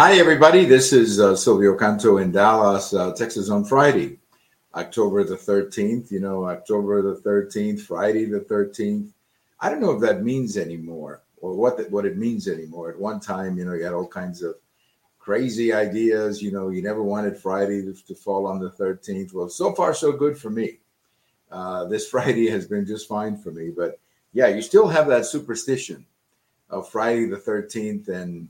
Hi, everybody. This is uh, Silvio Canto in Dallas, uh, Texas on Friday, October the 13th. You know, October the 13th, Friday the 13th. I don't know if that means anymore or what the, what it means anymore. At one time, you know, you had all kinds of crazy ideas. You know, you never wanted Friday to, fall on the 13th. Well, so far, so good for me. Uh, this Friday has been just fine for me. But yeah, you still have that superstition of Friday the 13th and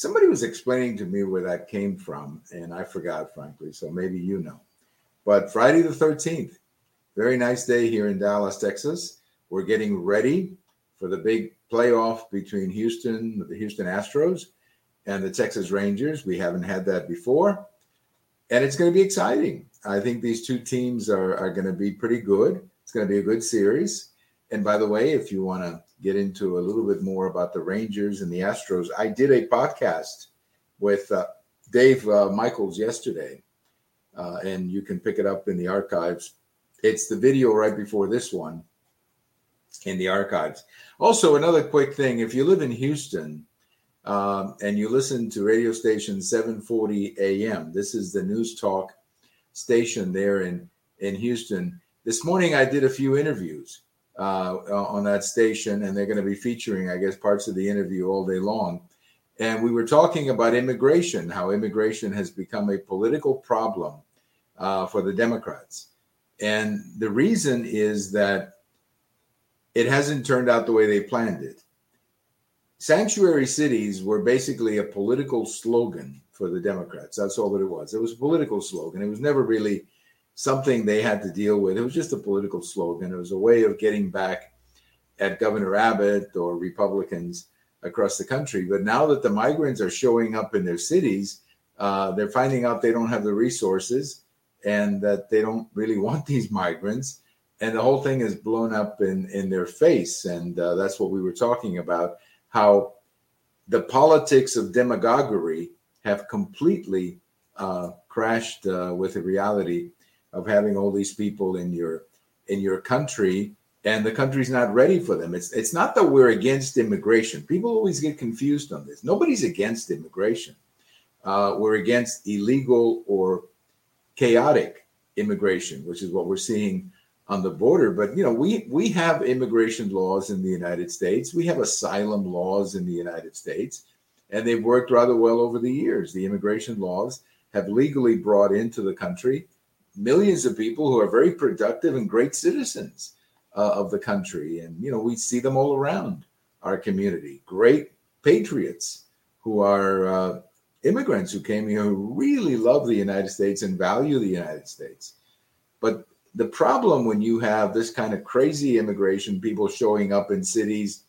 Somebody was explaining to me where that came from, and I forgot, frankly. So maybe you know. But Friday the 13th, very nice day here in Dallas, Texas. We're getting ready for the big playoff between Houston, the Houston Astros, and the Texas Rangers. We haven't had that before. And it's going to be exciting. I think these two teams are, are going to be pretty good. It's going to be a good series. And by the way, if you want to get into a little bit more about the Rangers and the Astros, I did a podcast with uh, Dave uh, Michaels yesterday, uh, and you can pick it up in the archives. It's the video right before this one in the archives. Also, another quick thing if you live in Houston um, and you listen to radio station 740 AM, this is the news talk station there in, in Houston. This morning, I did a few interviews uh, on that station, and they're going to be featuring, I guess, parts of the interview all day long. And we were talking about immigration, how immigration has become a political problem uh, for the Democrats. And the reason is that it hasn't turned out the way they planned it. Sanctuary cities were basically a political slogan for the Democrats. That's all that it was. It was a political slogan. It was never really something they had to deal with. It was just a political slogan. It was a way of getting back at Governor Abbott or Republicans across the country. But now that the migrants are showing up in their cities, uh, they're finding out they don't have the resources and that they don't really want these migrants. And the whole thing is blown up in, in their face. And uh, that's what we were talking about how the politics of demagoguery have completely uh, crashed uh, with the reality of having all these people in your in your country and the country's not ready for them. It's it's not that we're against immigration. People always get confused on this. Nobody's against immigration. Uh, we're against illegal or chaotic immigration, which is what we're seeing on the border. But you know, we we have immigration laws in the United States. We have asylum laws in the United States, and they've worked rather well over the years. The immigration laws have legally brought into the country millions of people who are very productive and great citizens uh, of the country. And, you know, we see them all around our community. Great patriots who are uh, immigrants who came here who really love the United States and value the United States. But the problem when you have this kind of crazy immigration, people showing up in cities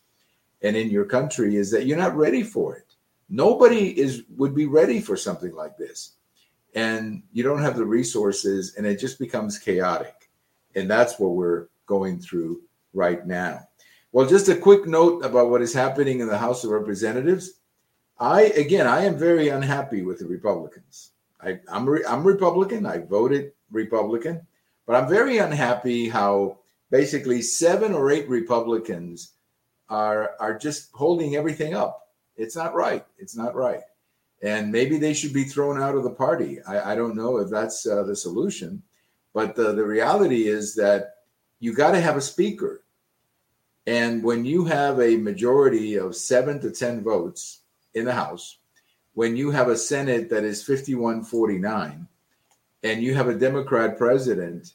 and in your country, is that you're not ready for it. Nobody is would be ready for something like this and you don't have the resources and it just becomes chaotic. And that's what we're going through right now. Well just a quick note about what is happening in the house of representatives. I again i am very unhappy with the republicans. I, am re, I'm republican. I voted republican but i'm very unhappy how basically seven or eight republicans are are just holding everything up. It's not right. It's not right and maybe they should be thrown out of the party. I, I don't know if that's uh, the solution, but the, the reality is that you got to have a speaker. And when you have a majority of seven to 10 votes in the House, when you have a Senate that is 51 49, and you have a Democrat president,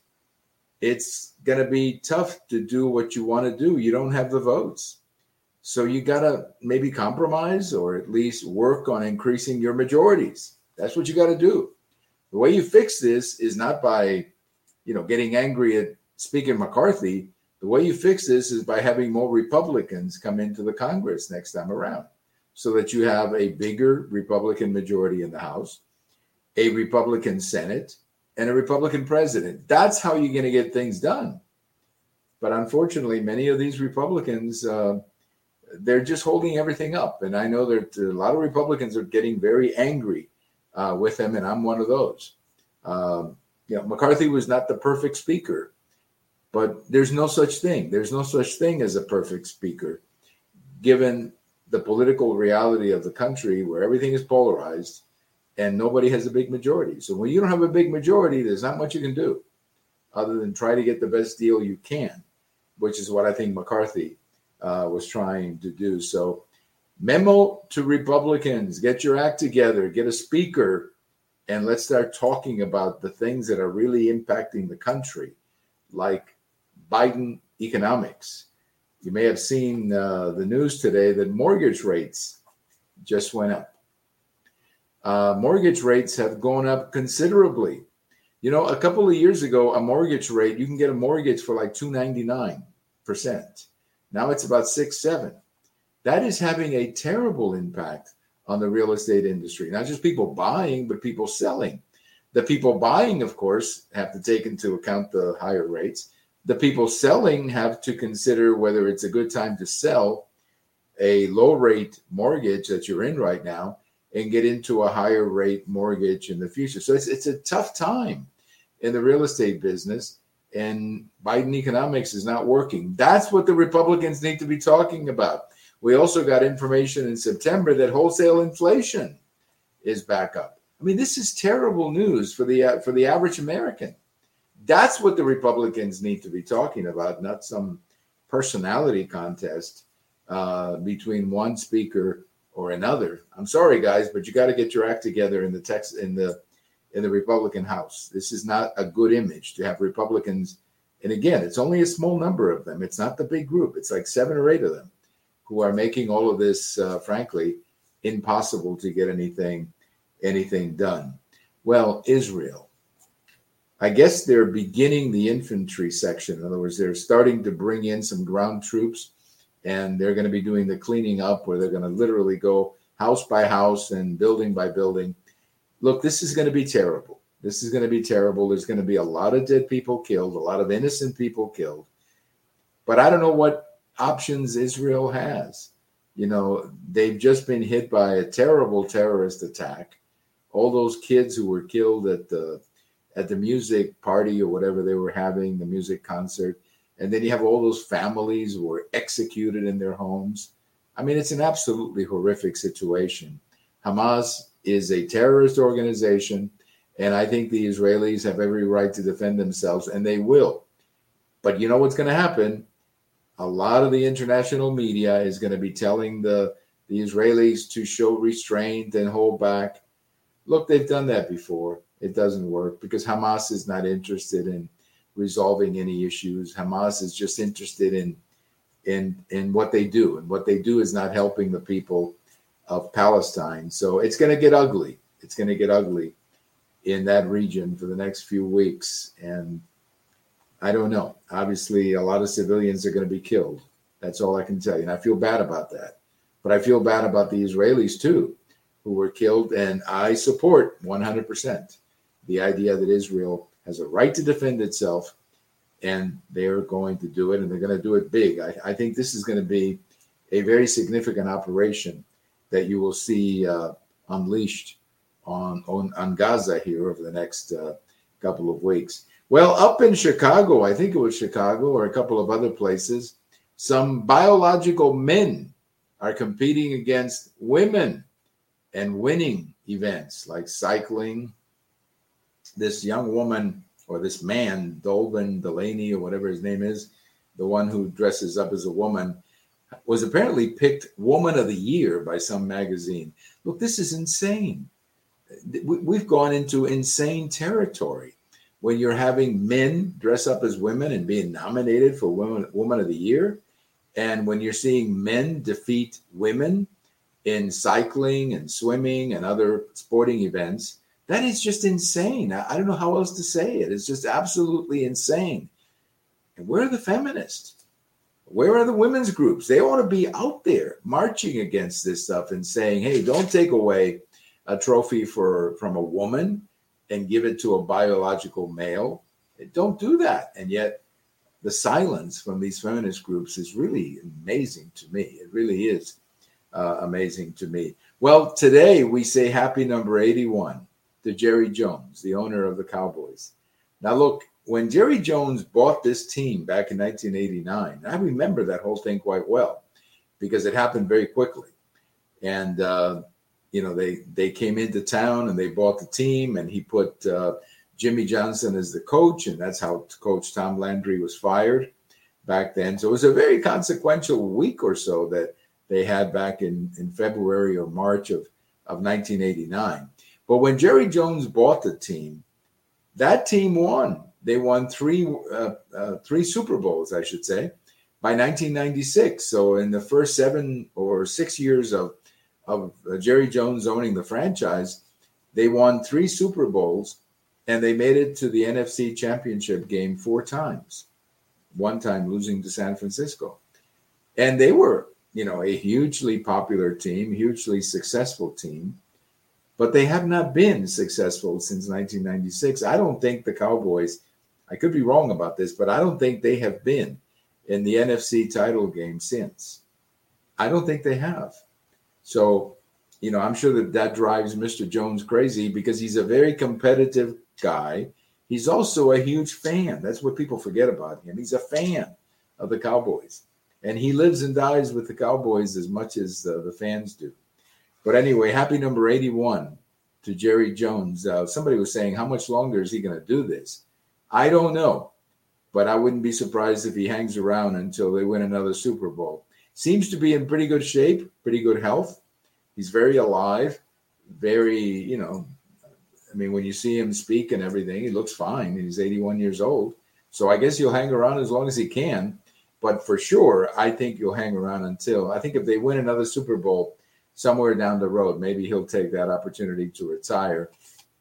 it's going to be tough to do what you want to do. You don't have the votes. So you got to maybe compromise or at least work on increasing your majorities. That's what you got to do. The way you fix this is not by, you know, getting angry at Speaker McCarthy. The way you fix this is by having more Republicans come into the Congress next time around so that you have a bigger Republican majority in the House, a Republican Senate, and a Republican president. That's how you're going to get things done. But unfortunately, many of these Republicans, uh, they're just holding everything up. And I know that a lot of Republicans are getting very angry uh, with him, and I'm one of those. Um, you know, McCarthy was not the perfect speaker, but there's no such thing. There's no such thing as a perfect speaker, given the political reality of the country where everything is polarized and nobody has a big majority. So when you don't have a big majority, there's not much you can do other than try to get the best deal you can, which is what I think McCarthy uh, was trying to do. So, memo to Republicans get your act together, get a speaker, and let's start talking about the things that are really impacting the country, like Biden economics. You may have seen uh, the news today that mortgage rates just went up. Uh, mortgage rates have gone up considerably. You know, a couple of years ago, a mortgage rate, you can get a mortgage for like 299%. Now it's about six, seven. That is having a terrible impact on the real estate industry. Not just people buying, but people selling. The people buying, of course, have to take into account the higher rates. The people selling have to consider whether it's a good time to sell a low rate mortgage that you're in right now and get into a higher rate mortgage in the future. So it's, it's a tough time in the real estate business, and Biden economics is not working. That's what the Republicans need to be talking about. We also got information in September that wholesale inflation is back up. I mean, this is terrible news for the uh, for the average American. That's what the Republicans need to be talking about, not some personality contest uh, between one speaker or another. I'm sorry, guys, but you got to get your act together in the text in the in the Republican House. This is not a good image to have Republicans. And again, it's only a small number of them. It's not the big group. It's like seven or eight of them who are making all of this, uh, frankly, impossible to get anything anything done. Well, Israel. I guess they're beginning the infantry section. In other words, they're starting to bring in some ground troops and they're going to be doing the cleaning up where they're going to literally go house by house and building by building. Look, this is going to be terrible. This is going to be terrible. There's going to be a lot of dead people killed, a lot of innocent people killed. But I don't know what options Israel has. You know, they've just been hit by a terrible terrorist attack. All those kids who were killed at the at the music party or whatever they were having, the music concert, and then you have all those families who were executed in their homes. I mean, it's an absolutely horrific situation. Hamas is a terrorist organization, and I think the Israelis have every right to defend themselves, and they will. But you know what's going to happen? A lot of the international media is going to be telling the, the Israelis to show restraint and hold back. Look, they've done that before. It doesn't work because Hamas is not interested in resolving any issues. Hamas is just interested in in in what they do, and what they do is not helping the people of Palestine. So it's going to get ugly. It's going to get ugly in that region for the next few weeks, and I don't know. Obviously, a lot of civilians are going to be killed. That's all I can tell you, and I feel bad about that. But I feel bad about the Israelis too, who were killed, and I support 100% the idea that Israel has a right to defend itself, and they're going to do it, and they're going to do it big. I, I think this is going to be a very significant operation that you will see uh, unleashed on, on, on Gaza here over the next uh, couple of weeks. Well, up in Chicago, I think it was Chicago or a couple of other places, some biological men are competing against women and winning events like cycling, this young woman or this man, Dolvin Delaney or whatever his name is, the one who dresses up as a woman, was apparently picked Woman of the Year by some magazine. Look, this is insane. We've gone into insane territory when you're having men dress up as women and being nominated for Woman, Woman of the Year, and when you're seeing men defeat women in cycling and swimming and other sporting events that is just insane. I, I don't know how else to say it. It's just absolutely insane. And where are the feminists? Where are the women's groups? They ought to be out there marching against this stuff and saying, "Hey, don't take away a trophy for from a woman and give it to a biological male. Don't do that." And yet, the silence from these feminist groups is really amazing to me. It really is uh, amazing to me. Well, today we say happy number 81 to Jerry Jones, the owner of the Cowboys. Now, look, when Jerry Jones bought this team back in 1989, I remember that whole thing quite well because it happened very quickly. and uh, you know they they came into town and they bought the team, and he put uh, Jimmy Johnson as the coach, and that's how Coach Tom Landry was fired back then. So it was a very consequential week or so that they had back in in February or March of of 1989. But when Jerry Jones bought the team, that team won. They won three uh, uh, three Super Bowls, I should say, by 1996. So in the first seven or six years of of uh, Jerry Jones owning the franchise, they won three Super Bowls, and they made it to the NFC Championship game four times. One time losing to San Francisco, and they were you know a hugely popular team, hugely successful team but they have not been successful since 1996. I don't think the Cowboys, I could be wrong about this, but I don't think they have been in the NFC title game since. I don't think they have. So, you know, I'm sure that that drives Mr. Jones crazy because he's a very competitive guy. He's also a huge fan. That's what people forget about him. He's a fan of the Cowboys. And he lives and dies with the Cowboys as much as uh, the fans do. But anyway, happy number 81 to Jerry Jones. Uh, somebody was saying, how much longer is he going to do this? I don't know, but I wouldn't be surprised if he hangs around until they win another Super Bowl. Seems to be in pretty good shape, pretty good health. He's very alive, very, you know, I mean, when you see him speak and everything, he looks fine. He's 81 years old. So I guess he'll hang around as long as he can. But for sure, I think you'll hang around until I think if they win another Super Bowl, somewhere down the road, maybe he'll take that opportunity to retire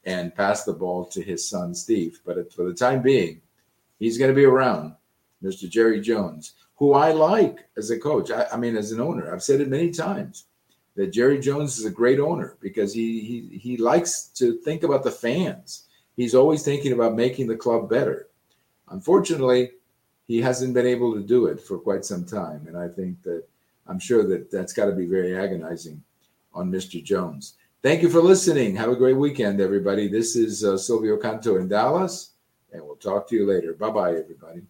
and pass the ball to his son, Steve. But for the time being, he's going to be around, Mr. Jerry Jones, who I like as a coach. I, I, mean, as an owner, I've said it many times that Jerry Jones is a great owner because he, he, he likes to think about the fans. He's always thinking about making the club better. Unfortunately, he hasn't been able to do it for quite some time. And I think that I'm sure that that's got to be very agonizing on Mr. Jones. Thank you for listening. Have a great weekend, everybody. This is uh, Silvio Canto in Dallas, and we'll talk to you later. Bye bye, everybody.